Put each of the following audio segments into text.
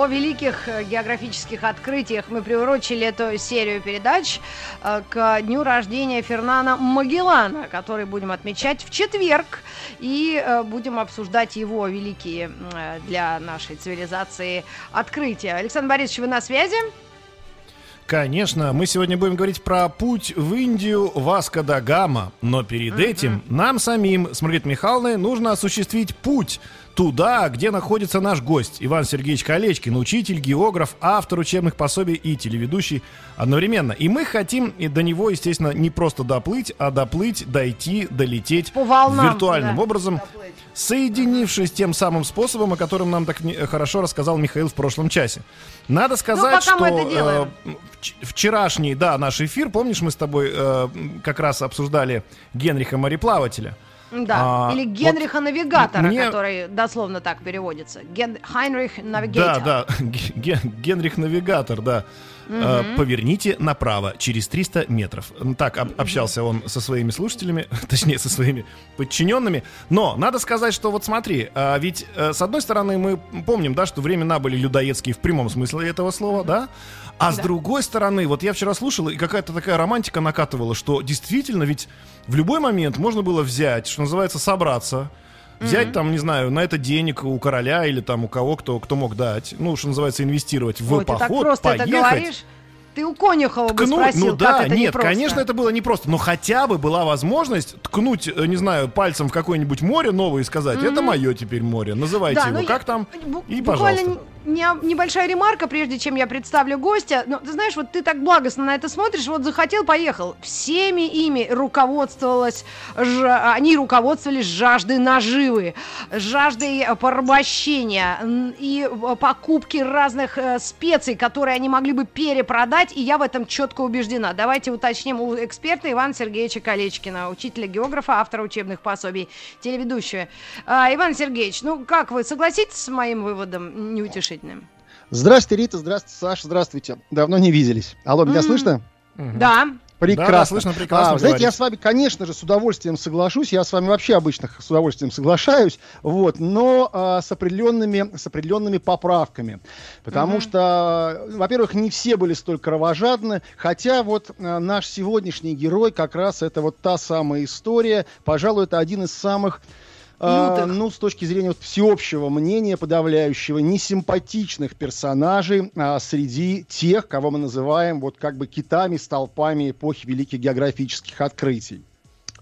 О великих э, географических открытиях мы приурочили эту серию передач э, к дню рождения Фернана Магеллана, который будем отмечать в четверг. И э, будем обсуждать его великие для нашей цивилизации открытия. Александр Борисович, вы на связи? Конечно, мы сегодня будем говорить про путь в Индию Васко да Гама, но перед этим нам самим с Маргаритой Михайловной нужно осуществить путь туда, где находится наш гость Иван Сергеевич Колечкин, учитель, географ, автор учебных пособий и телеведущий одновременно. И мы хотим и до него, естественно, не просто доплыть, а доплыть, дойти, долететь По волнам, виртуальным да, образом, доплыть. соединившись тем самым способом, о котором нам так хорошо рассказал Михаил в прошлом часе. Надо сказать, пока мы что э, вч- вчерашний, да, наш эфир, помнишь, мы с тобой э, как раз обсуждали Генриха мореплавателя. Да, А, или вот Генриха Навигатора, мне- который дословно так переводится. Ген... Хайнрих Навигатор. Да, да, Ге- Генрих Навигатор, да. Э, Поверните направо через 300 метров. Так об- общался он со своими слушателями, точнее, со своими подчиненными. Но надо сказать, что вот смотри, а, ведь э, с одной стороны мы помним, да, что времена были людоедские в прямом смысле этого слова, да? А с Да. другой стороны, вот я вчера слушал, и какая-то такая романтика накатывала, что действительно ведь в любой момент можно было взять, что называется, собраться, взять там, не знаю, на это денег у короля или там у кого, кто, кто мог дать, ну, что называется, инвестировать в Ой, ты так поход, просто это поехать. говоришь. Ты у Конюхова бы Ткнуть, спросил, ну да, как это нет, непросто. конечно, это было непросто, но хотя бы была возможность ткнуть, э, не знаю, пальцем в какое-нибудь море новое и сказать, это мое теперь море, называйте Да, его, ну, как я- там, и буквально пожалуйста. Не- небольшая ремарка, прежде чем я представлю гостя. Но ты знаешь, вот ты так благостно на это смотришь, вот захотел, поехал. Всеми ими руководствовалась, жа- они руководствовались жаждой наживы, жаждой э, порабощения и э, покупки разных э, специй, которые они могли бы перепродать, и я в этом четко убеждена. Давайте уточним у эксперта Ивана Сергеевича Колечкина, учителя географа, автора учебных пособий, телеведущего. А, Иван Сергеевич, ну как вы, согласитесь с моим выводом неутешительным? Здравствуйте, Рита, здравствуйте, Саша, здравствуйте. Давно не виделись. Алло, меня М. слышно? Да. Прекрасно. Да-да, слышно прекрасно, А, знаете, я с вами, конечно же, с удовольствием соглашусь. Я с вами вообще обычно с удовольствием соглашаюсь, вот, но а, с определенными, с определенными поправками, потому Мгм. что, во-первых, не все были столь кровожадны, хотя вот а, наш сегодняшний герой как раз это вот та самая история, пожалуй, это один из самых Лютых. ну, с точки зрения вот всеобщего мнения подавляющего, несимпатичных персонажей а, среди тех, кого мы называем вот как бы китами, столпами эпохи великих географических открытий.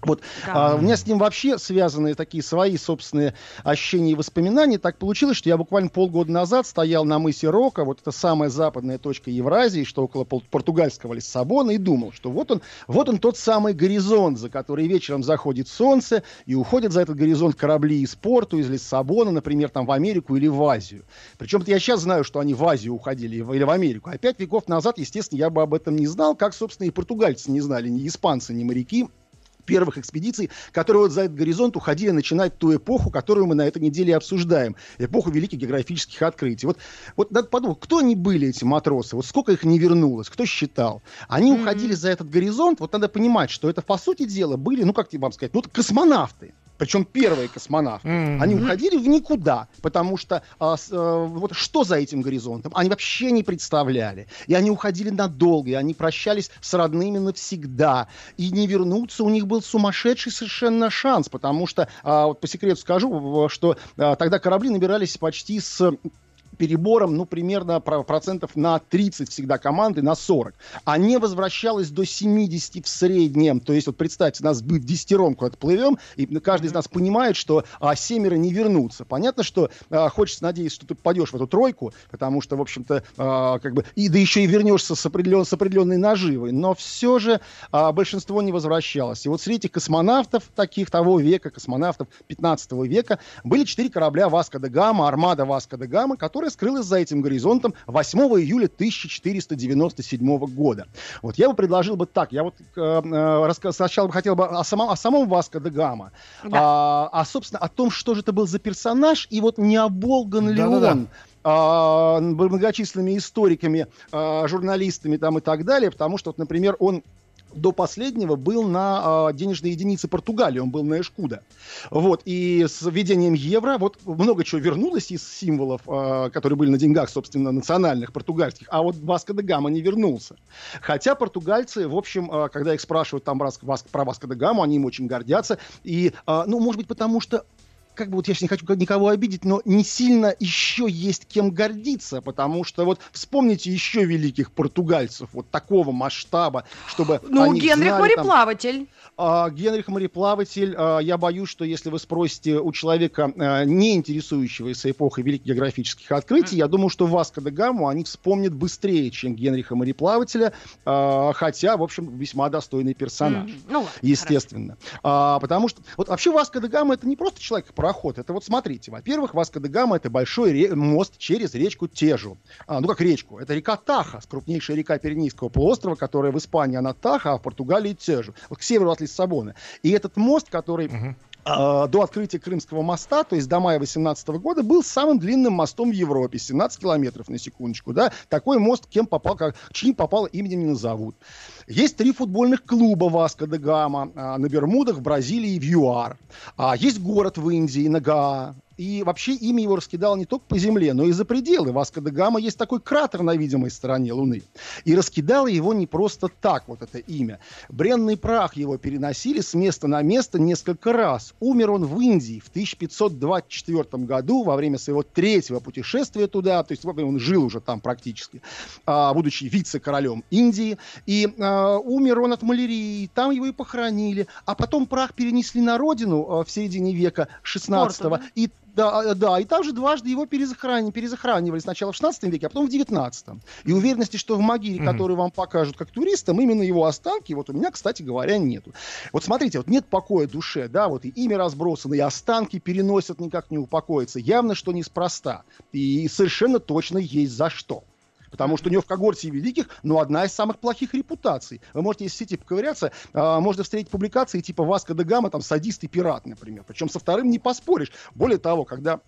Вот Да. а, у меня с ним вообще связаны такие свои собственные ощущения и воспоминания. Так получилось, что я буквально полгода назад стоял на мысе Рока, вот это самая западная точка Евразии, что около португальского Лиссабона, и думал, что вот он, вот он тот самый горизонт, за который вечером заходит солнце, и уходят за этот горизонт корабли из порту, из Лиссабона, например, там в Америку или в Азию. Причем я сейчас знаю, что они в Азию уходили или в Америку. А пять веков назад, естественно, я бы об этом не знал, как, собственно, и португальцы не знали, ни испанцы, ни моряки первых экспедиций, которые вот за этот горизонт уходили начинать ту эпоху, которую мы на этой неделе обсуждаем. Эпоху великих географических открытий. Вот, вот надо подумать, кто они были, эти матросы? Вот сколько их не вернулось? Кто считал? Они Мгм. уходили за этот горизонт. Вот надо понимать, что это, по сути дела, были, ну, как тебе вам сказать, ну, космонавты. Причем первые космонавты. Мгм. Они уходили в никуда, потому что а, с- а, вот что за этим горизонтом, они вообще не представляли. И они уходили надолго, и они прощались с родными навсегда. И не вернуться у них был сумасшедший совершенно шанс, потому что, а, вот по секрету скажу, что а, тогда корабли набирались почти с перебором, ну, примерно про- процентов на 30 всегда команды, на 40. А не возвращалось до 70 в среднем. То есть, вот представьте, нас бы в десятером куда-то плывем, и каждый из нас понимает, что а, семеро не вернутся. Понятно, что а, хочется надеяться, что ты попадешь в эту тройку, потому что, в общем-то, а, как бы, и да еще и вернешься с, определен, с определенной наживой. Но все же а, большинство не возвращалось. И вот среди космонавтов таких того века, космонавтов 15 века, были четыре корабля Васка де Гама, армада Васка де Гама, которые которая скрылась за этим горизонтом 8 июля 1497 года. Вот я бы предложил бы так, я вот э, э, сначала бы хотел бы о самом, о самом Васко де Гама, да. а, а, собственно, о том, что же это был за персонаж, и вот не оболган ли да, он а, многочисленными историками, а, журналистами там и так далее, потому что, вот, например, он до последнего был на э, денежной единице Португалии, он был на Эшкуда. Вот, и с введением евро вот много чего вернулось из символов, э, которые были на деньгах, собственно, национальных, португальских, а вот Васко де Гама не вернулся. Хотя португальцы, в общем, э, когда их спрашивают там про Васко де Гаму, они им очень гордятся, и, э, ну, может быть, потому что как бы вот я сейчас не хочу никого обидеть, но не сильно еще есть кем гордиться, потому что вот вспомните еще великих португальцев вот такого масштаба, чтобы Ну, Генрих знали, мореплаватель. Там, Генрих мореплаватель, а, я боюсь, что если вы спросите у человека, а, не интересующегося эпохой великих географических открытий, я думаю, что Васко де Гаму они вспомнят быстрее, чем Генриха мореплавателя, а, хотя, в общем, весьма достойный персонаж, mm. ну, естественно. А, потому что, вот вообще Васко де Гама это не просто человек-пароход, это вот смотрите, во-первых, Васко де Гама это большой ре- мост через речку Тежу, а, ну как речку, это река Таха, крупнейшая река Пиренейского полуострова, которая в Испании она Таха, а в Португалии Тежу. Вот к северу от Лиссабона. И этот мост, который угу до открытия Крымского моста, то есть до мая 18 года, был самым длинным мостом в Европе, 17 километров на секундочку, да, такой мост, кем попал, как, чьим попал, именем не назовут. Есть три футбольных клуба Васка де Гама а, на Бермудах, в Бразилии и в ЮАР. А, есть город в Индии, Нагаа, и вообще имя его раскидало не только по земле, но и за пределы. Васко де Гама есть такой кратер на видимой стороне Луны. И раскидало его не просто так, вот это имя. Бренный прах его переносили с места на место несколько раз. Умер он в Индии в 1524 году во время своего третьего путешествия туда, то есть он жил уже там практически, а, будучи вице-королем Индии. И а, умер он от малярии, там его и похоронили. А потом прах перенесли на родину а, в середине века 16-го. И да, э, да, и там же дважды его перезахранивали, перезахранивали сначала в 16 веке, а потом в 19. И уверенности, что в могиле, mm-hmm. которую вам покажут как туристам, именно его останки, вот у меня, кстати говоря, нету. Вот смотрите, вот нет покоя душе, да, вот и имя разбросано, и останки переносят, никак не упокоиться. Явно, что неспроста. И совершенно точно есть за что. Потому что у него в когорте великих, но одна из самых плохих репутаций. Вы можете из сети поковыряться, э, можно встретить публикации типа Васка де Гама, там, садист и пират, например. Причем со вторым не поспоришь. Более того, когда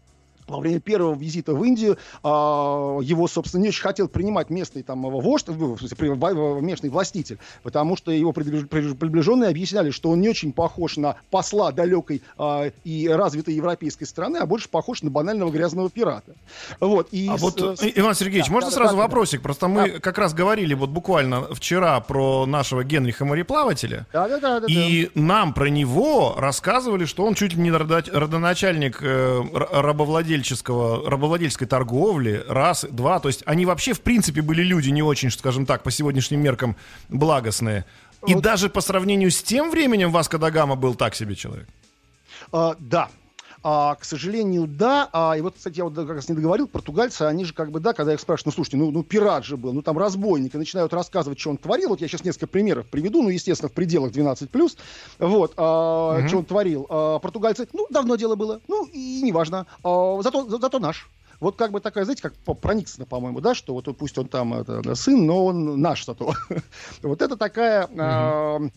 во время первого визита в Индию э, его, собственно, не очень хотел принимать местный там вождь, местный властитель, потому что его приближенные объясняли, что он не очень похож на посла далекой э, и развитой европейской страны, а больше похож на банального грязного пирата. Вот, и а с, вот, с... Иван Сергеевич, да, можно да, сразу да, вопросик? Да. Просто мы да. как раз говорили вот буквально вчера про нашего Генриха мореплавателя, да, да, да, да, и да. нам про него рассказывали, что он чуть ли не родоначальник э, рабовладельчества рабовладельческого, рабовладельческой торговли, раз, два, то есть они вообще в принципе были люди не очень, скажем так, по сегодняшним меркам благостные. И вот. даже по сравнению с тем временем Васко да Гама был так себе человек. А, да, а, к сожалению, да. А, и вот, кстати, я вот как раз не договорил, португальцы, они же как бы, да, когда я их спрашиваю, ну, слушайте, ну, ну пират же был, ну, там разбойник, и начинают рассказывать, что он творил. Вот я сейчас несколько примеров приведу, ну, естественно, в пределах 12+. Вот, а, угу. что он творил. А, португальцы, ну, давно дело было, ну, и неважно. А, зато, за, зато наш. Вот как бы такая, знаете, как прониксено, по-моему, да, что вот пусть он там это, сын, но он наш зато. вот это такая... Угу. Э,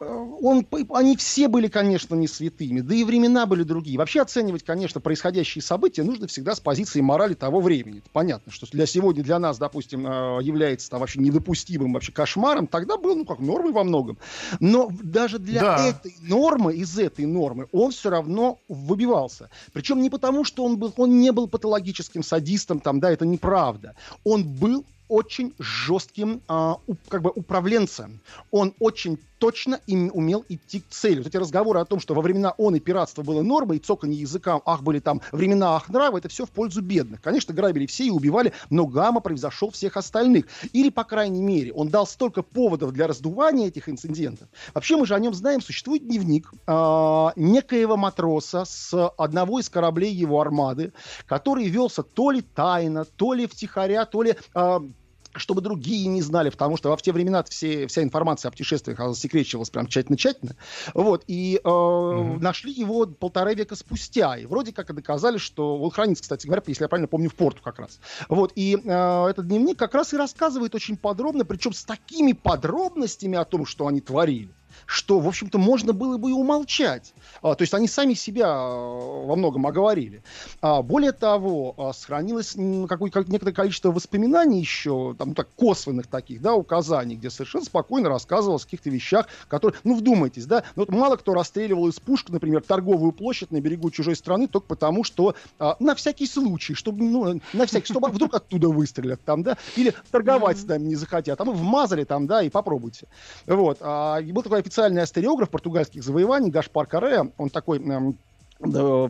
он, они все были, конечно, не святыми, да и времена были другие. Вообще оценивать, конечно, происходящие события нужно всегда с позиции морали того времени. Это понятно, что для сегодня для нас, допустим, э, является там вообще недопустимым вообще кошмаром, тогда был, ну, как нормой во многом. Но даже для да. этой нормы, из этой нормы, он все равно выбивался. Причем не потому, что он был, он не был патологическим садистом, там, да, это неправда. Он был очень жестким а, как бы управленцем. Он очень точно им умел идти к цели. Вот эти разговоры о том, что во времена он и пиратство было нормой, и цоканье языка, ах, были там времена ах, нравы, это все в пользу бедных. Конечно, грабили все и убивали, но Гамма превзошел всех остальных. Или, по крайней мере, он дал столько поводов для раздувания этих инцидентов. Вообще, мы же о нем знаем, существует дневник э, некоего матроса с одного из кораблей его армады, который велся то ли тайно, то ли втихаря, то ли... Э, чтобы другие не знали, потому что в те времена все, вся информация о путешествиях засекречивалась прям тщательно-тщательно. Вот, и э, mm-hmm. нашли его полтора века спустя, и вроде как и доказали, что он хранится, кстати говоря, если я правильно помню, в порту как раз. Вот, и э, этот дневник как раз и рассказывает очень подробно, причем с такими подробностями о том, что они творили что, в общем-то, можно было бы и умолчать. А, то есть они сами себя а, во многом оговорили. А, более того, а, сохранилось какое, как, некоторое количество воспоминаний еще, там, ну, так, косвенных таких, да, указаний, где совершенно спокойно рассказывалось о каких-то вещах, которые, ну, вдумайтесь, да, ну, вот мало кто расстреливал из пушки, например, торговую площадь на берегу чужой страны только потому, что а, на всякий случай, чтобы, ну, на всякий, чтобы вдруг оттуда выстрелят там, да, или торговать с нами не захотят, а мы вмазали там, да, и попробуйте. Вот. А, был такой официальный историограф португальских завоеваний Гашпар Каре, он такой эм,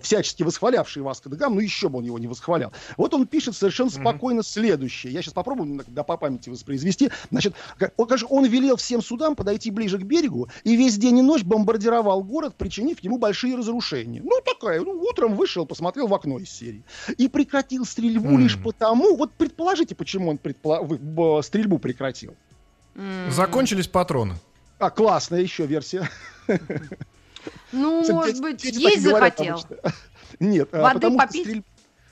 всячески восхвалявший Васко де Гам, ну еще бы он его не восхвалял. Вот он пишет совершенно спокойно mm-hmm. следующее. Я сейчас попробую да, по памяти воспроизвести. Значит, он, он велел всем судам подойти ближе к берегу и весь день и ночь бомбардировал город, причинив ему большие разрушения. Ну, такая, ну, утром вышел, посмотрел в окно из серии. И прекратил стрельбу mm-hmm. лишь потому, вот предположите, почему он предпо... стрельбу прекратил. Mm-hmm. Закончились патроны. А, классная еще версия. Ну, Кстати, может быть, есть захотел. Что... Нет, а, Воды потому попить? стрель...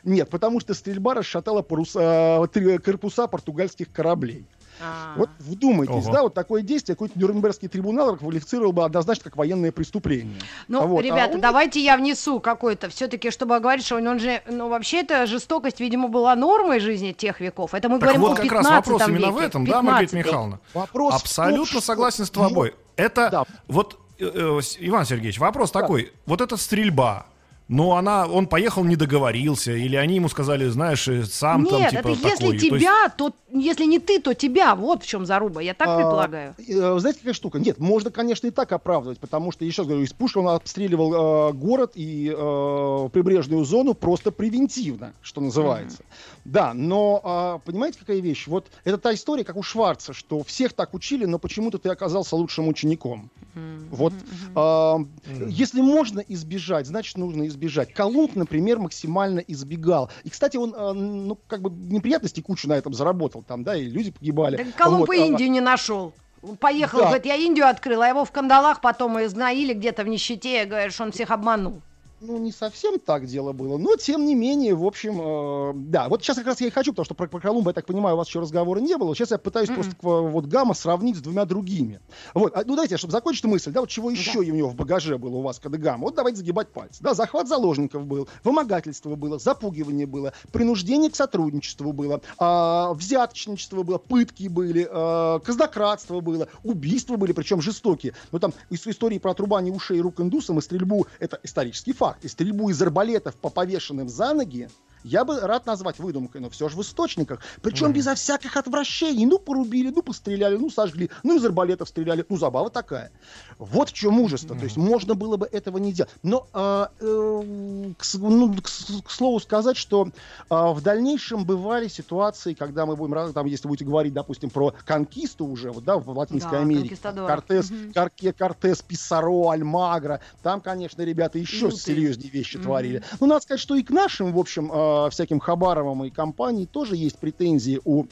Нет, потому что стрельба расшатала паруса, корпуса португальских кораблей. А-а-а. Вот вдумайтесь, Ого. да, вот такое действие какой-то Нюрнбергский трибунал квалифицировал бы однозначно как военное преступление. Ну, а вот. ребята, а он... давайте я внесу какой-то, все-таки, чтобы говорить, что он, он же, ну, вообще эта жестокость, видимо, была нормой жизни тех веков. Это мы так говорим вот о как раз вопрос веке, именно в этом, 15 да, Маргарита Михайловна? Вопрос Абсолютно том, согласен с тобой. Это да. вот, э, э, Иван Сергеевич, вопрос да. такой, вот эта стрельба, но она, он поехал, не договорился, или они ему сказали, знаешь, э, сам Нет, там, типа, это если такой. тебя, есть... то, если не ты, то тебя, вот в чем заруба, я так а, предполагаю. Э, знаете, какая штука? Нет, можно, конечно, и так оправдывать, потому что, еще раз говорю, из пушки он обстреливал э, город и э, прибрежную зону просто превентивно, что называется. Mm-hmm. Да, но, э, понимаете, какая вещь? Вот это та история, как у Шварца, что всех так учили, но почему-то ты оказался лучшим учеником. Mm-hmm. Вот, э, mm-hmm. если можно избежать, значит, нужно избежать. Колумб, например, максимально избегал. И, кстати, он, э, ну, как бы неприятности кучу на этом заработал там, да, и люди погибали. Так Колумб вот. и а Индию не нашел. Поехал, да. говорит, я Индию открыл, а его в кандалах потом изгноили где-то в нищете, говорит, что он всех обманул ну, не совсем так дело было, но, тем не менее, в общем, э, да, вот сейчас как раз я и хочу, потому что про, про Колумба, я так понимаю, у вас еще разговора не было, сейчас я пытаюсь mm-hmm. просто вот Гамма сравнить с двумя другими. Вот, а, ну, давайте, чтобы закончить мысль, да, вот чего еще да. у него в багаже было у вас, когда Гамма, вот давайте загибать пальцы, да, захват заложников был, вымогательство было, запугивание было, принуждение к сотрудничеству было, э, взяточничество было, пытки были, э, казнократство было, убийства были, причем жестокие, ну, там, из истории про отрубание ушей рук индусам и стрельбу, это исторический факт, факт. И стрельбу из арбалетов по повешенным за ноги я бы рад назвать выдумкой, но все же в источниках. Причем mm. безо всяких отвращений. Ну, порубили, ну, постреляли, ну, сожгли, ну, из арбалетов стреляли. Ну, забава такая. Вот в чем ужас-то. Mm. То есть можно было бы этого не делать. Но, э, э, к, ну, к, к слову сказать, что э, в дальнейшем бывали ситуации, когда мы будем, там, если будете говорить, допустим, про конкисту уже, вот, да, в Латинской да, Америке. Кортес, mm-hmm. Карке, Кортес, Писаро, Альмагро. Там, конечно, ребята еще ну, серьезнее вещи mm-hmm. творили. Но надо сказать, что и к нашим, в общем, э, всяким Хабаровым и компании тоже есть претензии у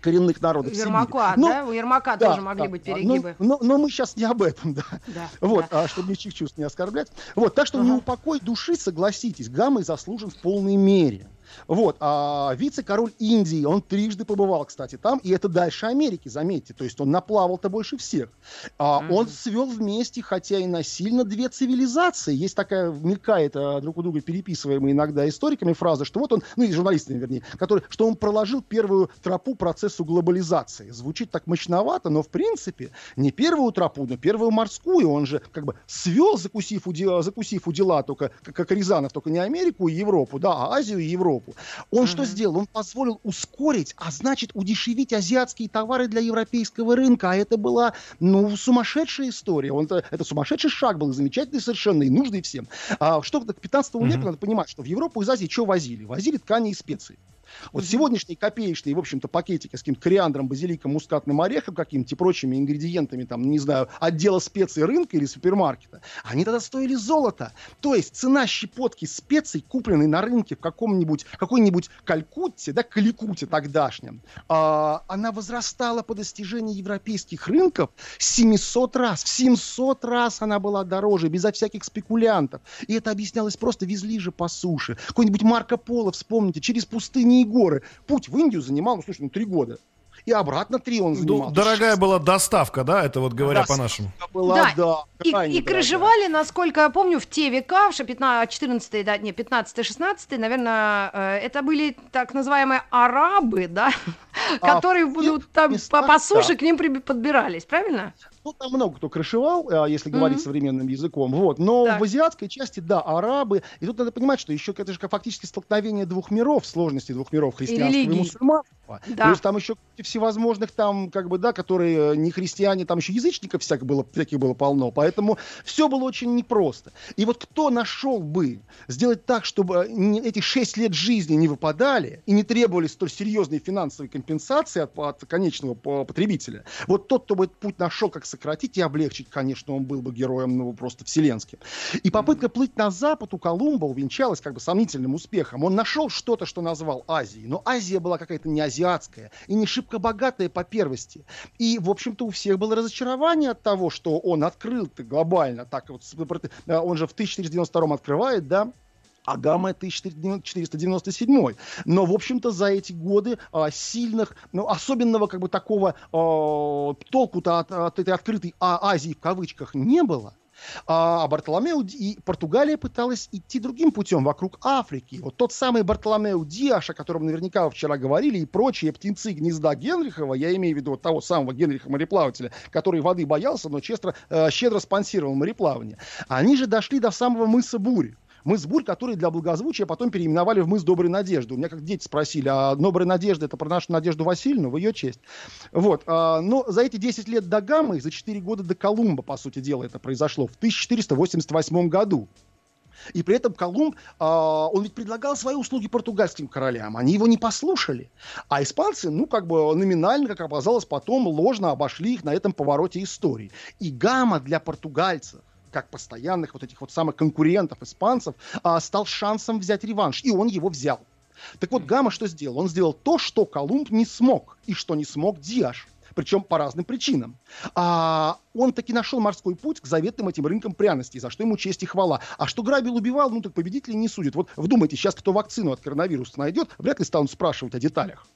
коренных народов Ермака, да? У Ермака да, тоже могли да, быть перегибы. Но, но, но мы сейчас не об этом, да. да вот, да. А, чтобы ничьих чувств не оскорблять. Вот, так что ага. неупокой души, согласитесь, Гаммой заслужен в полной мере. Вот, а вице-король Индии, он трижды побывал, кстати, там, и это дальше Америки, заметьте, то есть он наплавал-то больше всех. А, mm-hmm. Он свел вместе, хотя и насильно, две цивилизации. Есть такая, мелькает а, друг у друга переписываемая иногда историками фраза, что вот он, ну и журналистами, вернее, который, что он проложил первую тропу процессу глобализации. Звучит так мощновато, но в принципе не первую тропу, но первую морскую. Он же как бы свел, закусив у, дела, закусив у дела только, как, как Рязанов, только не Америку и Европу, да, а Азию и Европу. Европу. Он mm-hmm. что сделал? Он позволил ускорить, а значит удешевить азиатские товары для европейского рынка. А это была, ну, сумасшедшая история. Он, это сумасшедший шаг был, замечательный совершенно и нужный всем. А, что к 15 mm-hmm. веку надо понимать, что в Европу из Азии что возили? Возили ткани и специи. Вот сегодняшние копеечные, в общем-то, пакетики с каким-то кориандром, базиликом, мускатным орехом каким-то и прочими ингредиентами, там, не знаю, отдела специй рынка или супермаркета, они тогда стоили золото. То есть цена щепотки специй, купленной на рынке в каком-нибудь, какой-нибудь Калькутте, да, Каликуте тогдашнем, а, она возрастала по достижении европейских рынков 700 раз. В 700 раз она была дороже, безо всяких спекулянтов. И это объяснялось просто, везли же по суше. Какой-нибудь Марко Поло, вспомните, через пустыни и горы. Путь в Индию занимал, ну, слушай, ну, три года. И обратно три он занимал. Ну, дорогая была доставка, да, это вот говоря Доставка по-нашему. Была, Да, да, И, и крыжевали, насколько я помню, в те века, в 14 да, не, 15-16, наверное, э, это были так называемые арабы, да, которые в будут там по, суше к ним подбирались, правильно? Ну, там много кто крышевал, а, если говорить современным языком. Вот. Но Так. в азиатской части, да, арабы. И тут надо понимать, что еще это же фактически столкновение двух миров, сложности двух миров, христианства и, религий. мусульманства. Да. Плюс там еще всевозможных там, как бы, да, которые э, не христиане, там еще язычников всяких было, всяких было полно. Поэтому все было очень непросто. И вот кто нашел бы сделать так, чтобы не- эти шесть лет жизни не выпадали и не требовали столь серьезной финансовой компенсации от, от конечного по- потребителя, вот тот, кто бы этот путь нашел, как сократить и облегчить, конечно, он был бы героем, ну, просто вселенским. И попытка плыть на запад у Колумба увенчалась как бы сомнительным успехом. Он нашел что-то, что назвал Азией, но Азия была какая-то не азиатская и не шибко богатая по первости. И, в общем-то, у всех было разочарование от того, что он открыл-то глобально, так вот, э, он же в 1492 открывает, да, а Гамма 1497. Но, в общем-то, за эти годы а, сильных, ну, особенного как бы такого а, толку-то от, от этой открытой А- Азии в кавычках не было. А Бартоломео Ди- и Португалия пыталась идти другим путем вокруг Африки. Вот тот самый Бартоломео Диаш, о котором наверняка вчера говорили, и прочие птенцы гнезда Генрихова, я имею в виду вот того самого Генриха мореплавателя, который воды боялся, но честно, э, щедро спонсировал мореплавание. Они же дошли до самого мыса Бури. Мыс Бурь, который для благозвучия потом переименовали в мыс Доброй Надежды. У меня как дети спросили, а Добрая Надежда это про нашу Надежду Васильевну, в ее честь. Вот. а, но за эти 10 лет до Гаммы, и за 4 года до Колумба, по сути дела, это произошло в 1488 году. И при этом Колумб, а, он ведь предлагал свои услуги португальским королям, они его не послушали. А испанцы, ну, как бы номинально, как оказалось потом, ложно обошли их на этом повороте истории. И Гамма для португальцев, как постоянных вот этих вот самых конкурентов испанцев, а, стал шансом взять реванш. И он его взял. Так вот, Гамма что сделал? Он сделал то, что Колумб не смог, и что не смог Диаш. Причем по разным причинам. А, он таки нашел морской путь к заветным этим рынкам пряностей, за что ему честь и хвала. А что грабил, убивал, ну так победителей не судят. Вот вдумайте, сейчас кто вакцину от коронавируса найдет, вряд ли станут спрашивать о деталях.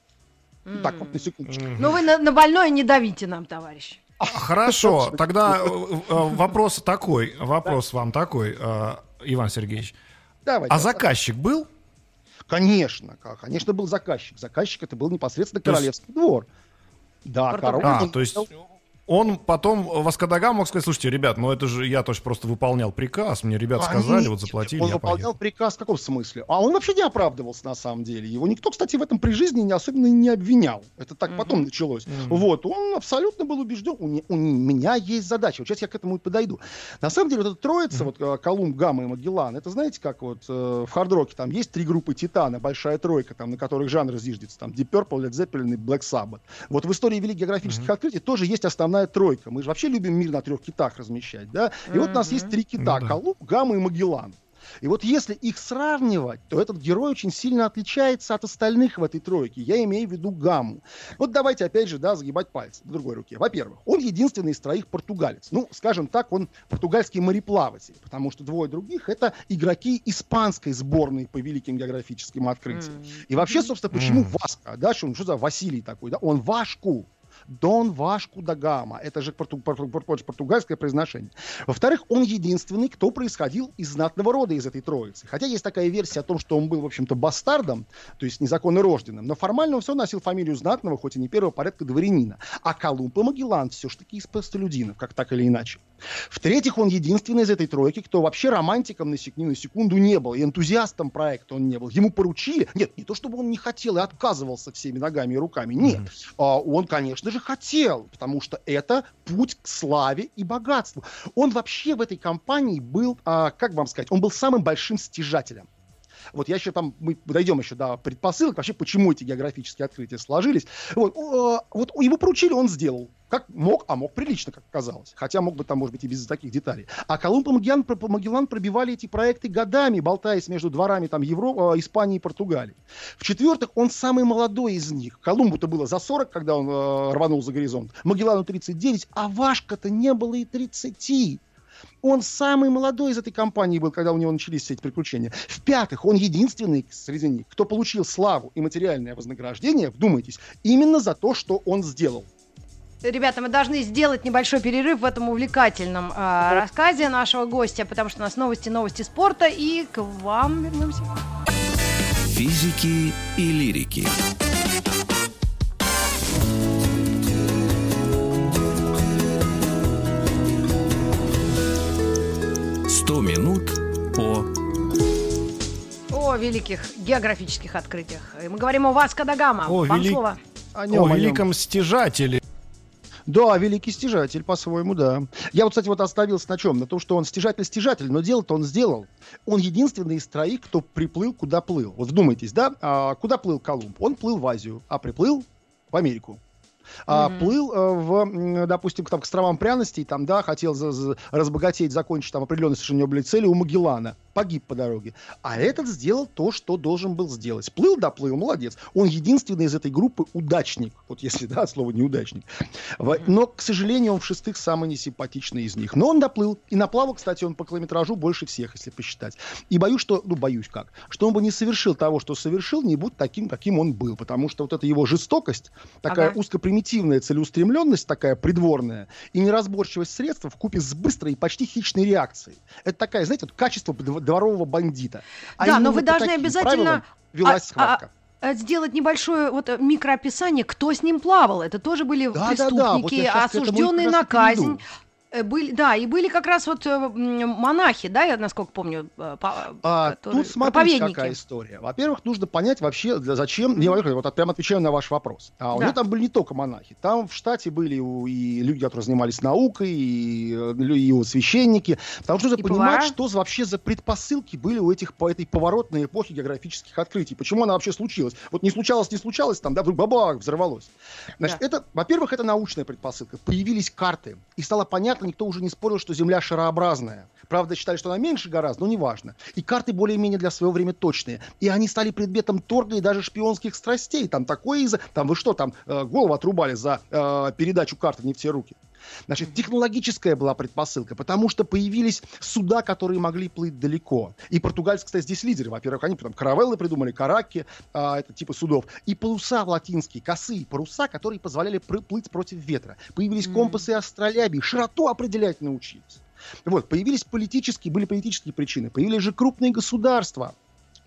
Ну, Так, вот на секундочку. Ну вы на, на больное не давите нам, товарищ. Хорошо, тогда э, э, вопрос такой, вопрос вам такой, э, Иван Сергеевич. Давайте. А заказчик был? Конечно, конечно, был заказчик. Заказчик это был непосредственно королевский двор. Да, король. А, то есть он потом, Васкадага мог сказать, слушайте, ребят, ну это же я тоже просто выполнял приказ, мне ребят сказали, Они- вот заплатили, Он я выполнял поехал. приказ в каком смысле? А он вообще не оправдывался на самом деле. Его никто, кстати, в этом при жизни не особенно не обвинял. Это так потом началось. Вот, он абсолютно был убежден, у, не- у меня есть задача. Вот сейчас я к этому и подойду. На самом деле, вот эта троица, вот э, Колумб, Гамма и Магеллан, это знаете, как вот э, в хардроке там есть три группы Титана, большая тройка, там, на которых жанр зиждется, там Deep Purple, Led Zeppelin и Black Sabbath. Вот в истории великих географических открытий тоже есть основная тройка. Мы же вообще любим мир на трех китах размещать, да? И вот у нас есть три кита, Ну да. Колумб, Гамма и Магеллан. И вот если их сравнивать, то этот герой очень сильно отличается от остальных в этой тройке. Я имею в виду Гамму. Вот давайте опять же, да, загибать пальцы в другой руке. Во-первых, он единственный из троих португалец. Ну, скажем так, он португальский мореплаватель, потому что двое других это игроки испанской сборной по великим географическим открытиям. И вообще, собственно, почему Мгм. Васка, да, что, он- что за Василий такой, да, он Вашку. Дон Вашку да Гама. Это же порту- порту- порту- португальское произношение. Во-вторых, он единственный, кто происходил из знатного рода из этой троицы. Хотя есть такая версия о том, что он был, в общем-то, бастардом, то есть незаконно рожденным, но формально он все носил фамилию знатного, хоть и не первого порядка дворянина. А Колумб и Магеллан все-таки из простолюдинов, как так или иначе. В-третьих, он единственный из этой тройки, кто вообще романтиком на, сек- ни на секунду не был, и энтузиастом проекта он не был. Ему поручили, нет, не то чтобы он не хотел и отказывался всеми ногами и руками, нет. А, он, конечно же, хотел, потому что это путь к славе и богатству. Он вообще в этой компании был, а, как вам сказать, он был самым большим стяжателем. Вот я еще там, мы дойдем еще до предпосылок, вообще, почему эти географические открытия сложились. Вот, вот его поручили, он сделал. Как мог, а мог прилично, как казалось. Хотя мог бы там, может быть, и без таких деталей. А Колумб и Магеллан, Магеллан пробивали эти проекты годами, болтаясь между дворами там Европы, Испании и Португалии. В-четвертых, он самый молодой из них. Колумбу-то было за 40, когда он э, рванул за горизонт. Магеллану 39, а Вашка-то не было и 30. Он самый молодой из этой компании был, когда у него начались все эти приключения. В-пятых, он единственный среди них, кто получил славу и материальное вознаграждение, вдумайтесь, именно за то, что он сделал. Ребята, мы должны сделать небольшой перерыв в этом увлекательном э, рассказе нашего гостя, потому что у нас новости, новости спорта, и к вам вернемся. Физики и лирики. Сто минут по О великих географических открытиях. И мы говорим о Васко да Гама. О, Вам вели- слово. О, О нем, о нем. великом стяжателе. Да, великий стяжатель, по-своему, да. Я вот, кстати, вот остановился на чем? На том, что он стяжатель-стяжатель, но дело-то он сделал. Он единственный из троих, кто приплыл, куда плыл. Вот вдумайтесь, да? А, куда плыл Колумб? Он плыл в Азию, а приплыл в Америку. А, Мгм. плыл э, в, допустим, там, к островам пряностей, там, да, хотел за- за- разбогатеть, закончить там определенные совершенно у него были цели у Магеллана. Погиб по дороге. А этот сделал то, что должен был сделать. Плыл, доплыл, молодец. Он единственный из этой группы удачник. Вот если, да, слово неудачник. В- Но, к сожалению, он в шестых самый несимпатичный из них. Но он доплыл. И наплавал, кстати, он по километражу больше всех, если посчитать. И боюсь, что, ну, боюсь как, что он бы не совершил того, что совершил, не будь таким, каким он был. Потому что вот эта его жестокость, такая Ага. узкопримитивная целеустремленность, такая придворная, и неразборчивость средств в купе с быстрой и почти хищной реакцией. Это такая, знаете, вот качество дв- дворового бандита. А Да, но вы должны обязательно- правилам велась А- схватка. Э, Сделать небольшое вот э, микроописание, кто с ним плавал. Это тоже были вот преступники, к этому и осужденные на казнь. Э, Были, да, и были как раз вот э, монахи, да, я насколько помню, э, по- А, которые- тут смотрите, какая история. Во-первых, нужно понять вообще, для зачем. Не, во-первых, вот прямо отвечаю на ваш вопрос. А у Да. него там были не только монахи. Там в штате были у- и люди, которые занимались наукой, и, и вот священники. Потому что нужно И понимать, повара. что вообще за предпосылки были у этих по этой поворотной эпохи географических открытий. Почему она вообще случилась? Вот не случалось, не случалось, там, да, вдруг бабах, взорвалось. Значит, Да. это, во-первых, это научная предпосылка. Появились карты. И стало понятно, никто уже не спорил, что Земля шарообразная. Правда, считали, что она меньше гораздо, но неважно. И карты более-менее для своего времени точные. И они стали предметом торга и даже шпионских страстей. Там такое из-за... Там вы что, там э, голову отрубали за э, передачу карты не в те руки. Значит, технологическая была предпосылка, потому что появились суда, которые могли плыть далеко. И португальцы, кстати, здесь лидеры. Во-первых, они там каравеллы придумали, караки, а, это типа судов. И паруса латинские, косые паруса, которые позволяли плыть против ветра. Появились Мгм. компасы астролябии, широту определять научились. Вот, появились политические, были политические причины, появились же крупные государства,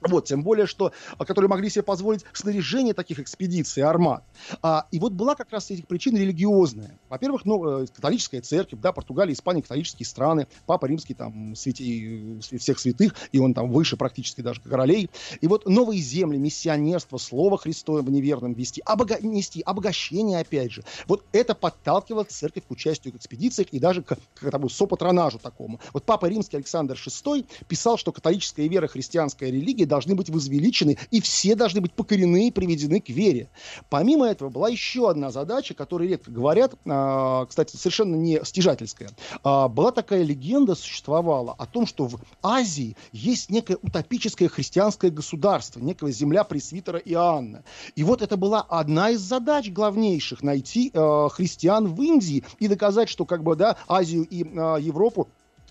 вот, тем более, что, а, которые могли себе позволить снаряжение таких экспедиций, армат. А, и вот была как раз из этих причин религиозная. Во-первых, ну, э, католическая церковь, да, Португалия, Испания, католические страны, Папа Римский, там, святи, всех святых, и он там выше практически даже королей. И вот новые земли, миссионерство, слово Христово неверным вести, обога- нести, обогащение, опять же. Вот это подталкивало церковь к участию в экспедициях и даже к, к тому сопатронажу такому. Вот Папа Римский Александр VI писал, что католическая вера, христианская религия должны быть возвеличены, и все должны быть покорены и приведены к вере. Помимо этого была еще одна задача, которой редко говорят, а, кстати, совершенно не стяжательская. А, была такая легенда, существовала, о том, что в Азии есть некое утопическое христианское государство, некая земля пресвитера Иоанна. И вот это была одна из задач главнейших, найти э, христиан в Индии и доказать, что как бы, да, Азию и Европу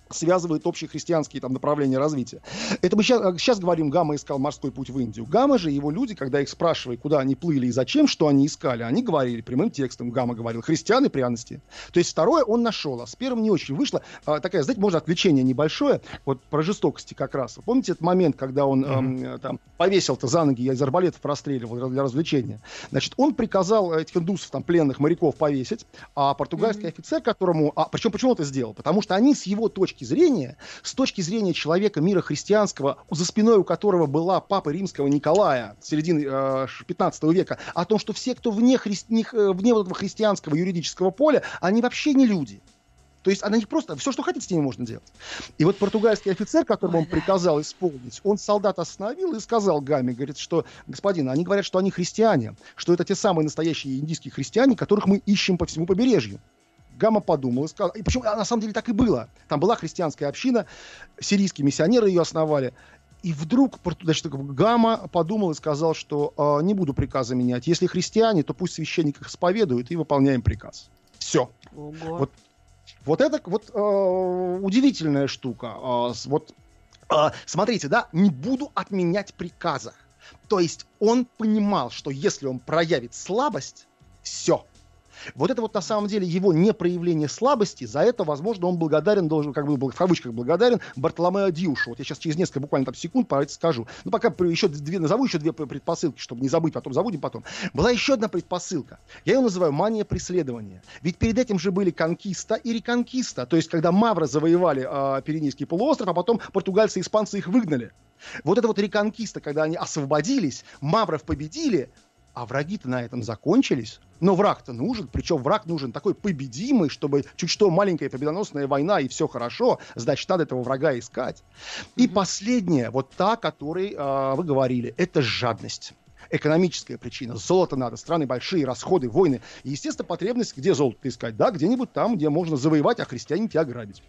связывают общие христианские там направления развития. Это мы сейчас, сейчас говорим, Гамма искал морской путь в Индию. Гамма же, его люди, когда их спрашивали, куда они плыли и зачем, что они искали, они говорили прямым текстом, Гамма говорил, христианы пряности. То есть второе он нашел, а с первым не очень вышло. А, такая, знаете, можно отвлечение небольшое, вот про жестокости как раз. Вы помните этот момент, когда он эм, э, там повесил-то за ноги, я из арбалетов расстреливал для развлечения? Значит, он приказал этих индусов, там, пленных моряков повесить, а португальский офицер, которому... А, причем почему он это сделал? Потому что они с его точки зрения, с точки зрения человека мира христианского, за спиной у которого была папа римского Николая середины э, 15 века, о том, что все, кто вне, хри... э, вне вот этого христианского юридического поля, они вообще не люди. То есть она не просто... Все, что хотите, с ними можно делать. И вот португальский офицер, которому он приказал исполнить, он солдат остановил и сказал Гаме, говорит, что, господин, они говорят, что они христиане, что это те самые настоящие индийские христиане, которых мы ищем по всему побережью. Гамма подумал и сказал, и причем а на самом деле так и было. Там была христианская община, сирийские миссионеры ее основали. И вдруг значит, Гамма подумал и сказал, что э, не буду приказа менять. Если христиане, то пусть священник их исповедует и выполняем приказ. Все. Ого. Вот, вот это вот э, удивительная штука. Э, вот э, смотрите, да, не буду отменять приказа. То есть он понимал, что если он проявит слабость, все, вот это вот на самом деле его непроявление слабости, за это, возможно, он благодарен, должен, как бы в кавычках благодарен Бартоломео Дьюшу. Вот я сейчас через несколько буквально там секунд про это скажу. Ну, пока еще две, назову еще две предпосылки, чтобы не забыть, потом забудем потом. Была еще одна предпосылка. Я ее называю мания преследования. Ведь перед этим же были конкиста и реконкиста. То есть, когда мавры завоевали э, Пиренейский полуостров, а потом португальцы и испанцы их выгнали. Вот это вот реконкиста, когда они освободились, мавров победили, а враги-то на этом закончились. Но враг-то нужен, причем враг нужен такой победимый, чтобы чуть что маленькая победоносная война и все хорошо, значит, надо этого врага искать. И последнее, вот та, о которой э, вы говорили, это жадность экономическая причина. Золото надо, страны большие, расходы, войны. И, естественно, потребность, где золото искать? Да, где-нибудь там, где можно завоевать, а христиане тебя грабить.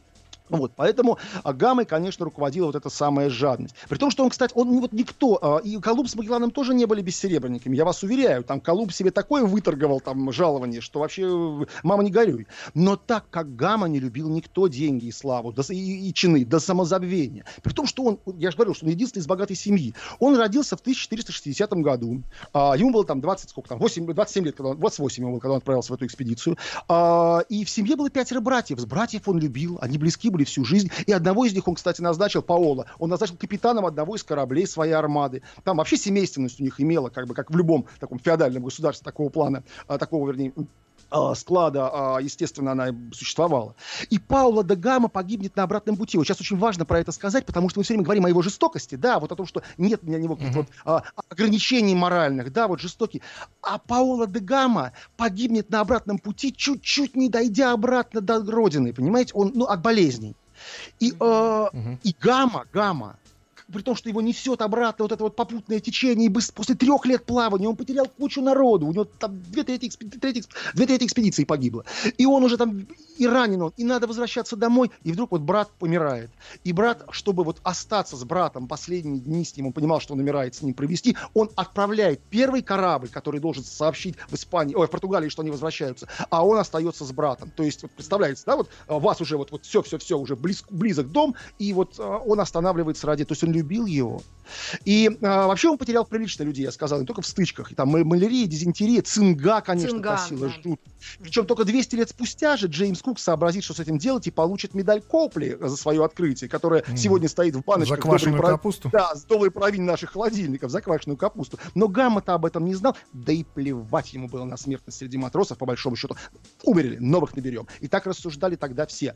Вот, поэтому Гамой, конечно, руководила вот эта самая жадность. При том, что он, кстати, он вот никто, а, и Колумб с Магелланом тоже не были бессеребренниками, я вас уверяю. Там Колумб себе такое выторговал там жалование, что вообще э, мама не горюй. Но так как Гамма не любил никто деньги и славу, да, и, и чины, до самозабвения. При том, что он, я же говорил, что он единственный из богатой семьи. Он родился в 1460 году. А, ему было там 20, сколько там, 8, 27 лет, когда он, 28 ему было, когда он отправился в эту экспедицию. А, и в семье было пятеро братьев. С братьев он любил, они близки были были всю жизнь. И одного из них он, кстати, назначил, Паола, он назначил капитаном одного из кораблей своей армады. Там вообще семейственность у них имела, как бы, как в любом таком феодальном государстве такого плана, а, такого, вернее, склада, а, естественно, она существовала. И Паула де Гама погибнет на обратном пути. Вот сейчас очень важно про это сказать, потому что мы все время говорим о его жестокости, да, вот о том, что нет для него каких-то mm-hmm. вот, а, ограничений моральных, да, вот жестокий. А Паула де Гама погибнет на обратном пути, чуть-чуть не дойдя обратно до родины, понимаете, он, ну, от болезней. И, э, mm-hmm. и Гамма, Гамма, при том, что его несет обратно вот это вот попутное течение, и после трех лет плавания он потерял кучу народу, у него там две трети, экспеди... трети... две трети экспедиции погибло. И он уже там и ранен он, и надо возвращаться домой, и вдруг вот брат помирает. И брат, чтобы вот остаться с братом последние дни с ним, он понимал, что он умирает, с ним провести, он отправляет первый корабль, который должен сообщить в Испании, ой, в Португалии, что они возвращаются, а он остается с братом. То есть, вот, представляете, да, вот а, вас уже вот, вот все-все-все, уже близ, близок дом, и вот а, он останавливается ради, то есть он любил его. И а, вообще он потерял прилично людей, я сказал, не только в стычках. И там малярия, дизентерия, цинга, конечно, цинга, косила да. жут. Причем только 200 лет спустя же Джеймс Кук сообразит, что с этим делать, и получит медаль Копли за свое открытие, которая mm. сегодня стоит в баночке. Заквашенную доброй, капусту? Да, с доброй половине наших холодильников, заквашенную капусту. Но Гамма-то об этом не знал, да и плевать ему было на смертность среди матросов, по большому счету. Умерли, новых наберем. И так рассуждали тогда все.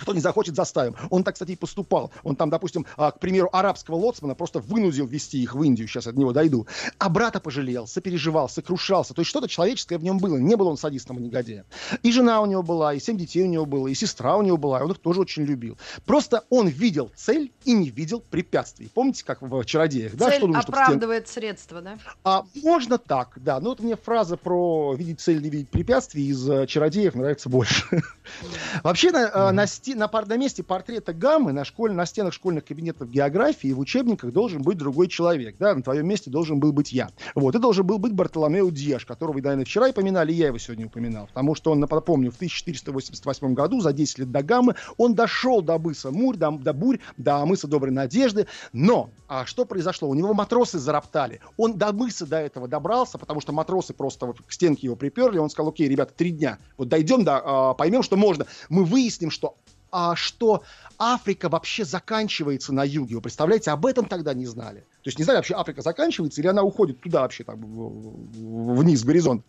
Кто не захочет, заставим. Он так, кстати, и поступал. Он там, допустим, а, к примеру, арабского лоцмана просто вынудил вести их в Индию. Сейчас от него дойду. А брата пожалел, сопереживал, сокрушался. То есть что-то человеческое в нем было. Не был он садистом и негодяем. И жена у него была, и семь детей у него было, и сестра у него была. И он их тоже очень любил. Просто он видел цель и не видел препятствий. Помните, как в «Чародеях»? Да? Цель что нужно, оправдывает стен... средства, да? А, можно так, да. Но вот мне фраза про видеть цель, не видеть препятствий из э, «Чародеев» нравится больше. Вообще на, э, на, на, месте портрета Гаммы на, школь, на стенах школьных кабинетов географии в учебниках должен быть другой человек. Да, на твоем месте должен был быть я. Вот, и должен был быть Бартоломео Диаш, которого наверное, вчера и поминали, и я его сегодня упоминал. Потому что он, напомню, в 1488 году, за 10 лет до Гаммы, он дошел до мыса Мурь, до, до Бурь, до мыса Доброй Надежды. Но, а что произошло? У него матросы зароптали. Он до мыса до этого добрался, потому что матросы просто вот к стенке его приперли. Он сказал, окей, ребята, три дня. Вот дойдем, до, а, поймем, что можно. Мы выясним, что а, что Африка вообще заканчивается на юге. Вы представляете, об этом тогда не знали. То есть не знали вообще, Африка заканчивается или она уходит туда вообще, там, вниз, горизонт.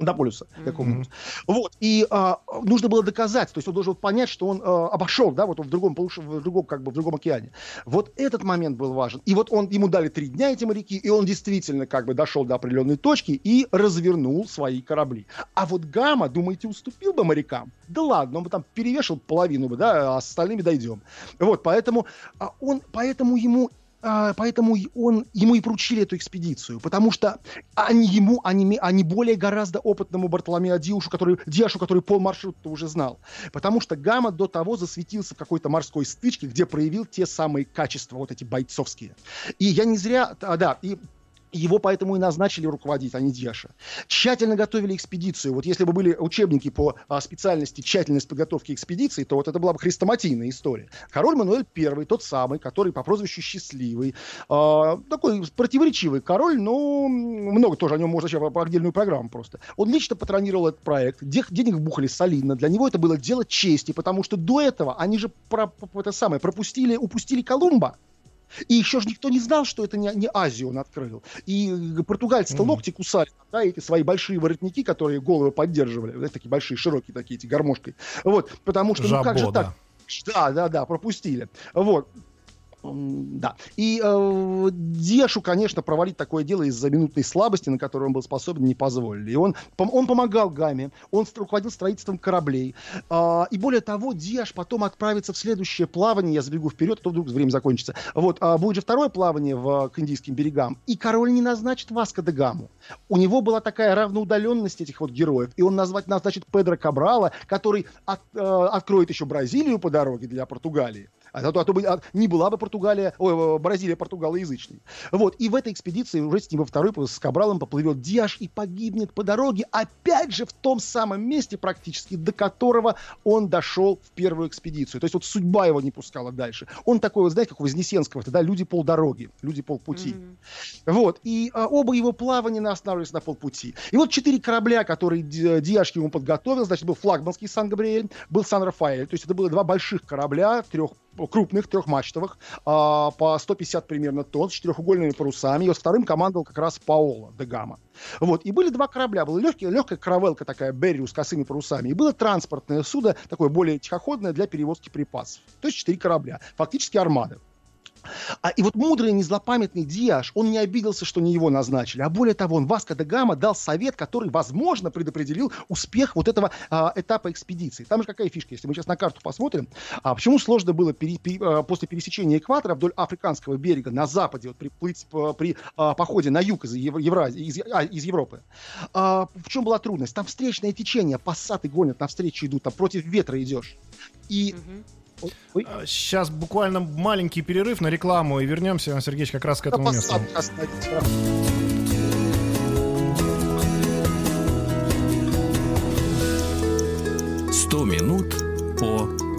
До полюса какого-нибудь. Вот, и а, нужно было доказать, то есть он должен понять, что он а, обошел, да, вот он в другом в другом, как бы, в другом океане. Вот этот момент был важен. И вот он, ему дали три дня эти моряки, и он действительно как бы дошел до определенной точки и развернул свои корабли. А вот Гамма, думаете, уступил бы морякам? Да ладно, он бы там перевешал половину бы, да, а с остальными дойдем. Вот, поэтому а он, поэтому ему поэтому он, ему и поручили эту экспедицию, потому что они ему, они, они более гораздо опытному Бартоломео Диушу, который, Диашу, который пол маршрута уже знал. Потому что Гамма до того засветился в какой-то морской стычке, где проявил те самые качества, вот эти бойцовские. И я не зря, а, да, и его поэтому и назначили руководить, а не Дьяша. Тщательно готовили экспедицию. Вот если бы были учебники по а, специальности тщательность подготовки экспедиции, то вот это была бы хрестоматийная история. Король Мануэль I, тот самый, который по прозвищу Счастливый, э, такой противоречивый король, но много тоже о нем можно сейчас по отдельную программу просто. Он лично патронировал этот проект, де- денег вбухали солидно. Для него это было дело чести, потому что до этого они же про, это самое, пропустили, упустили Колумба. И еще же никто не знал, что это не, не Азию он открыл. И португальцы-то mm-hmm. локти кусали, да, эти свои большие воротники, которые головы поддерживали, да, такие большие, широкие такие, эти гармошкой. Вот, потому что, Жабо, ну как же да. так? Да, да, да, пропустили. Вот. Да. И э, Дешу, конечно, провалить такое дело из-за минутной слабости, на которую он был способен, не позволили. И он, он помогал Гаме, он руководил строительством кораблей. Э, и более того, Деш потом отправится в следующее плавание, я забегу вперед, а то вдруг время закончится. Вот, а будет же второе плавание в, к Индийским берегам, и король не назначит Васко де Гаму. У него была такая равноудаленность этих вот героев, и он назвать, назначит Педро Кабрала, который от, э, откроет еще Бразилию по дороге для Португалии. А то, а то а, не была бы Португалия, ой, Бразилия португалоязычной. Вот. И в этой экспедиции уже с ним во второй с Кабралом поплывет Диаш и погибнет по дороге, опять же в том самом месте практически, до которого он дошел в первую экспедицию. То есть вот судьба его не пускала дальше. Он такой, вот, знаете, как у Вознесенского, тогда люди полдороги, люди полпути. Mm-hmm. Вот. И а, оба его плавания останавливались на полпути. И вот четыре корабля, которые Диаш ему подготовил, значит, был флагманский Сан-Габриэль, был Сан-Рафаэль. То есть это было два больших корабля, трех крупных, трехмачтовых, а, по 150 примерно тонн, с четырехугольными парусами. Вот вторым командовал как раз Паоло де Гама. Вот. И были два корабля. Была легкий, легкая каравелка такая, Берриу с косыми парусами. И было транспортное судно, такое более тихоходное для перевозки припасов. То есть четыре корабля. Фактически армады. А, и вот мудрый, незлопамятный Диаш, он не обиделся, что не его назначили. А более того, он Васко де Гама дал совет, который, возможно, предопределил успех вот этого а, этапа экспедиции. Там же какая фишка, если мы сейчас на карту посмотрим, а, почему сложно было пере, пере, а, после пересечения экватора вдоль африканского берега на западе вот, приплыть по, при а, походе на юг из, Евразии, из, а, из Европы. А, в чем была трудность? Там встречное течение, пассаты гонят, навстречу идут, там против ветра идешь. И угу Ой. Сейчас буквально маленький перерыв на рекламу и вернемся, Сергеевич, как раз к этому месту. Сто минут по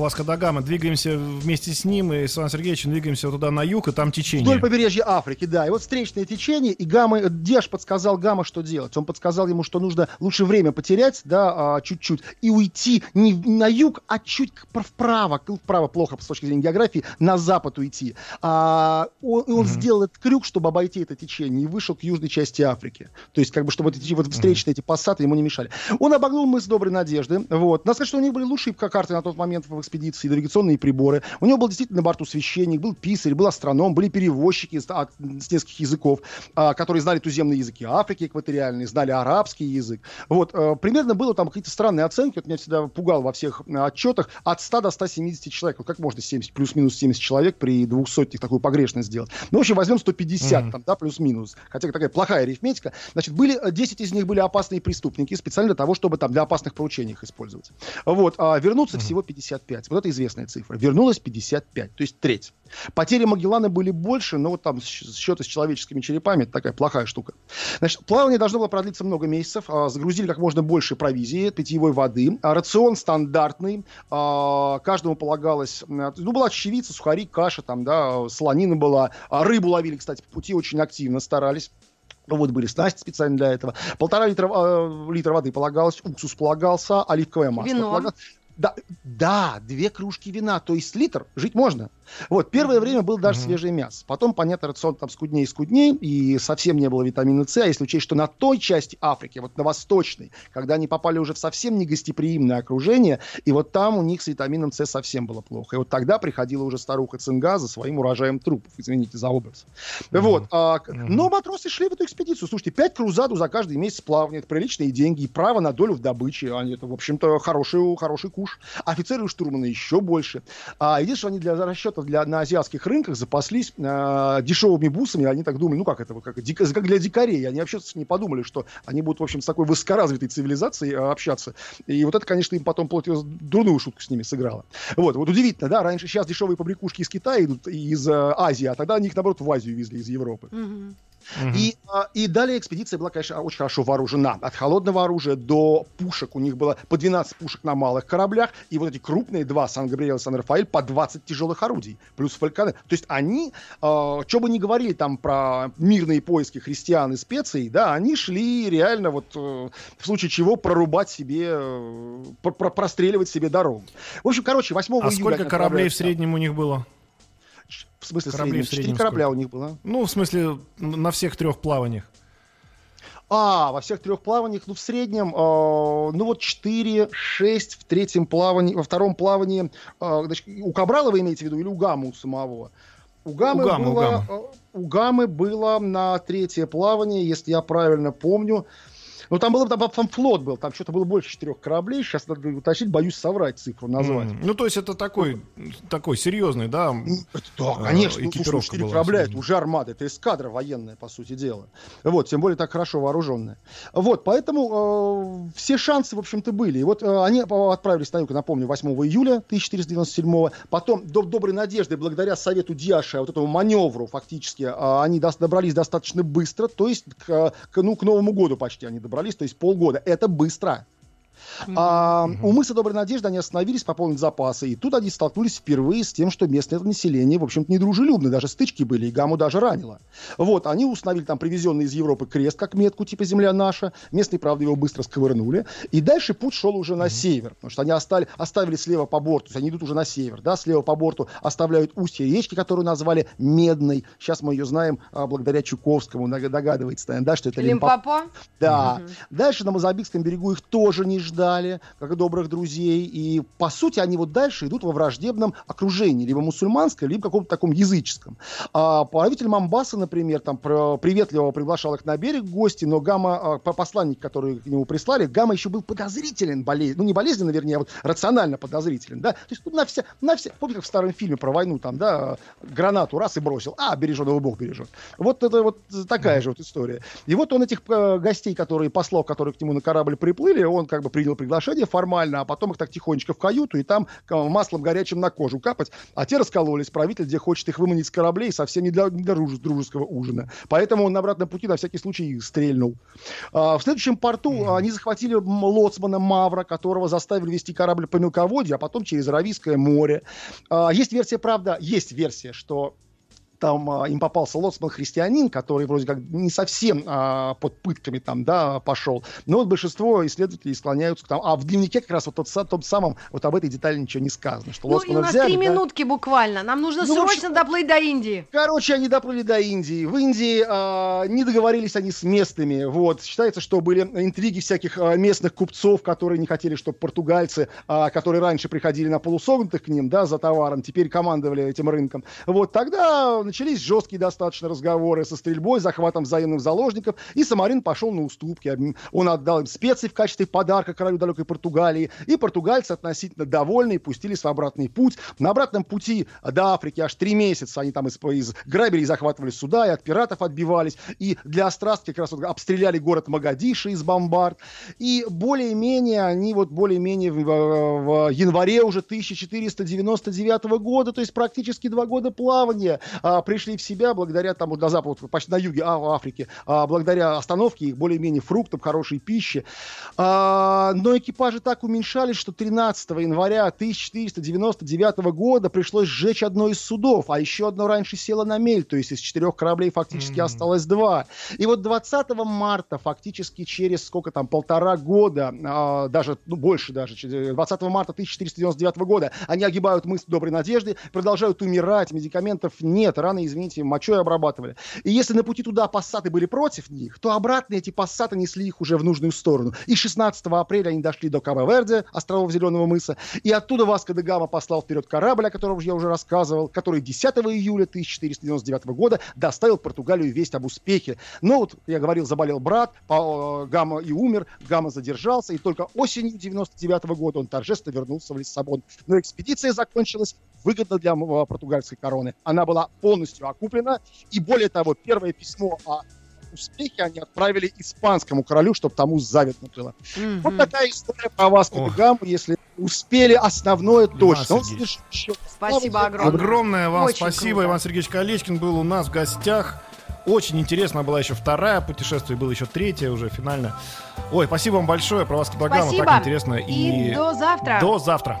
Ласка Дагама, двигаемся вместе с ним и с Иваном Сергеевичем двигаемся туда на юг, и там течение. Вдоль побережья Африки, да. И вот встречное течение, и Гамма, Деш подсказал Гамма, что делать. Он подсказал ему, что нужно лучше время потерять, да, а, чуть-чуть, и уйти не на юг, а чуть вправо, вправо плохо с точки зрения географии, на запад уйти. А, он, он mm-hmm. сделал этот крюк, чтобы обойти это течение, и вышел к южной части Африки. То есть, как бы, чтобы эти вот встречные mm-hmm. эти пассаты ему не мешали. Он обогнул мыс Доброй Надежды, вот. Надо сказать, что у них были лучшие карты на тот момент в экспедиции, навигационные приборы. У него был действительно на борту священник, был писарь, был астроном, были перевозчики с, а, с нескольких языков, а, которые знали туземные языки Африки экваториальные, знали арабский язык. Вот, а, примерно было там какие-то странные оценки, вот меня всегда пугал во всех а, отчетах, от 100 до 170 человек. Вот как можно 70, плюс-минус 70 человек при 200 такую погрешность сделать? Ну, в общем, возьмем 150, mm-hmm. там, да, плюс-минус. Хотя такая плохая арифметика. Значит, были, 10 из них были опасные преступники, специально для того, чтобы там для опасных поручений их использовать. Вот, а вернуться mm-hmm. всего 55. Вот это известная цифра. Вернулось 55, то есть треть. Потери Магеллана были больше, но вот там счеты с человеческими черепами, это такая плохая штука. Значит, плавание должно было продлиться много месяцев, а, загрузили как можно больше провизии, питьевой воды, а, рацион стандартный, а, каждому полагалось, ну, была чечевица, сухари, каша, там, да, слонина была, рыбу ловили, кстати, по пути очень активно старались. Вот были снасти специально для этого. Полтора литра, э, литра воды полагалось, уксус полагался, оливковое масло Вино. полагалось Да, да, две кружки вина, то есть литр, жить можно. Вот, первое время было даже Мгм. свежее мясо. Потом, понятно, рацион там скуднее и скуднее, и совсем не было витамина С. А если учесть, что на той части Африки, вот на восточной, когда они попали уже в совсем негостеприимное окружение, и вот там у них с витамином С совсем было плохо. И вот тогда приходила уже старуха Цинга за своим урожаем трупов, извините за образ. Вот. а, Мгм. но матросы шли в эту экспедицию. Слушайте, пять крузаду за каждый месяц плавания, это приличные деньги, и право на долю в добыче. Они, это, в общем-то, хороший, хороший куш. Офицеры и штурманы еще больше. А единственное, они для расчетов для, на азиатских рынках запаслись а, дешевыми бусами. Они так думали, ну как это, как, как для дикарей. Они вообще не подумали, что они будут, в общем, с такой высокоразвитой цивилизацией а, общаться. И вот это, конечно, им потом плоть- дурную шутку с ними сыграло. Вот, вот удивительно, да, раньше сейчас дешевые побрякушки из Китая идут, из э, Азии, а тогда они их, наоборот, в Азию везли из Европы. Мгм. Мгм. И, а, и далее экспедиция была, конечно, очень хорошо вооружена. От холодного оружия до пушек. У них было по 12 пушек на малых кораблях. И вот эти крупные два, Сан-Габриэл и Сан-Рафаэль, по 20 тяжелых орудий. Плюс фальконы. То есть они, э, что бы ни говорили там про мирные поиски христиан и специй, да, они шли реально вот э, в случае чего прорубать себе, э, про- про- простреливать себе дорогу. В общем, короче, 8 А июля сколько они кораблей в среднем у них было? В смысле, Кораблей среднем? в среднем корабля у них было. Ну, в смысле, на всех трех плаваниях. А, во всех трех плаваниях, ну, в среднем, э, ну, вот 4, 6 в третьем плавании, во втором плавании, э, значит, у Кабрала вы имеете в виду или у Гаммы у самого? У Гаммы, У Гаммы, у было, Гаммы. э, у Гаммы было на третье плавание, если я правильно помню, ну, там, было, там, там флот был, там что-то было больше четырех кораблей, сейчас надо уточнить, боюсь соврать цифру, назвать. Мгм. Ну, то есть это такой, такой серьезный, да? Ну, это да, э, конечно. Ну, слушай, экипировка четыре корабля, это уже армада, это эскадра военная, по сути дела. Вот, тем более так хорошо вооруженная. Вот, поэтому э, все шансы, в общем-то, были. И вот э, они отправились на юг, напомню, 8 июля 1497 Потом, до Доброй Надежды, благодаря совету Диаша, вот этому маневру, фактически, э, они дос- добрались достаточно быстро, то есть к, к, ну, к Новому году почти они добрались, то есть полгода. Это быстро. А, у мыса Доброй Надежды они остановились пополнить запасы, и тут они столкнулись впервые с тем, что местное население, в общем-то, недружелюбно, даже стычки были, и Гаму даже ранило. Вот, они установили там привезенный из Европы крест, как метку, типа «Земля наша», местные, правда, его быстро сковырнули, и дальше путь шел уже на север, потому что они остали, оставили слева по борту, то есть они идут уже на север, да, слева по борту оставляют устье речки, которую назвали Медной, сейчас мы ее знаем а, благодаря Чуковскому, догадывается, наверное, да, что это Лимпопо. Лимпопо? Да. Мгм. Дальше на Мозамбикском берегу их тоже не ждали, как добрых друзей. И, по сути, они вот дальше идут во враждебном окружении, либо мусульманском, либо каком-то таком языческом. А правитель Мамбаса, например, там приветливо приглашал их на берег гости, но Гамма, а, по- посланник, который к нему прислали, Гамма еще был подозрителен, болезнь, ну не болезненно, вернее, а вот рационально подозрителен, да. То есть ну, на все, на все, помните, как в старом фильме про войну, там, да, гранату раз и бросил, а, бережет его Бог бережет. Вот это вот такая же вот история. И вот он этих э, гостей, которые, послов, которые к нему на корабль приплыли, он как бы принял приглашение формально, а потом их так тихонечко в каюту, и там э, маслом горячим на кожу капать, а те раскололись. Правитель, где хочет их выманить с кораблей, совсем не для, не для друж- дружеского ужина. Поэтому он на обратном пути на всякий случай стрельнул. А, в следующем порту а, они захватили лоцмана Мавра, которого заставили вести корабль по мелководью, а потом через Аравийское море. А, есть версия, правда, есть версия, что там а, им попался лоцман-христианин, который вроде как не совсем а, под пытками там, да, пошел. Но вот большинство исследователей склоняются к тому. А в дневнике как раз вот тот, са- том самом, вот об этой детали ничего не сказано. Что Ну и лоцмана у нас взяли, три да. минутки буквально. Нам нужно Ну, в общем, срочно доплыть до Индии. Короче, они доплыли до Индии. В Индии а, не договорились они с местными. Вот. Считается, что были интриги всяких а, местных купцов, которые не хотели, чтобы португальцы, а, которые раньше приходили на полусогнутых к ним, да, за товаром, теперь командовали этим рынком. Вот. Тогда начались жесткие достаточно разговоры со стрельбой, захватом взаимных заложников, и Самарин пошел на уступки. Он отдал им специи в качестве подарка королю далекой Португалии, и португальцы относительно довольные пустились в обратный путь. На обратном пути до Африки аж три месяца они там из, из грабили и захватывали суда, и от пиратов отбивались, и для острастки как раз вот обстреляли город Магадиши из бомбард, и более-менее они вот более-менее в, в январе уже 1499 года, то есть практически два года плавания, а, пришли в себя благодаря вот на запад, почти на юге а, Африки, а, благодаря остановке их более-менее фруктам, хорошей пище. А, но экипажи так уменьшались, что 13 января 1499 года пришлось сжечь одно из судов, а еще одно раньше село на мель, то есть из четырех кораблей фактически mm-hmm. осталось два. И вот 20 марта, фактически через сколько там, полтора года, а, даже, ну, больше даже, 20 марта 1499 года, они огибают мыс Доброй Надежды, продолжают умирать, медикаментов нет, раны, извините, мочой обрабатывали. И если на пути туда пассаты были против них, то обратно эти пассаты несли их уже в нужную сторону. И 16 апреля они дошли до Кабо-Верде, островов Зеленого мыса, и оттуда Васко де Гама послал вперед корабль, о котором я уже рассказывал, который 10 июля 1499 года доставил Португалию весть об успехе. Но вот, я говорил, заболел брат, э, Гама и умер, Гама задержался, и только осенью 99 года он торжественно вернулся в Лиссабон. Но экспедиция закончилась выгодно для э, португальской короны. Она была полностью окуплена, и более того, первое письмо о успехе они отправили испанскому королю, чтобы тому заветно было. Mm-hmm. Вот такая история про вас, Гамму, если успели основное точно. Спасибо огромное. Огромное вам Очень спасибо. Круто. Иван Сергеевич Колечкин был у нас в гостях. Очень интересно была еще вторая путешествие, было еще третье уже финально. Ой, спасибо вам большое, про вас Кибагама, так интересно. И, и до завтра. До завтра.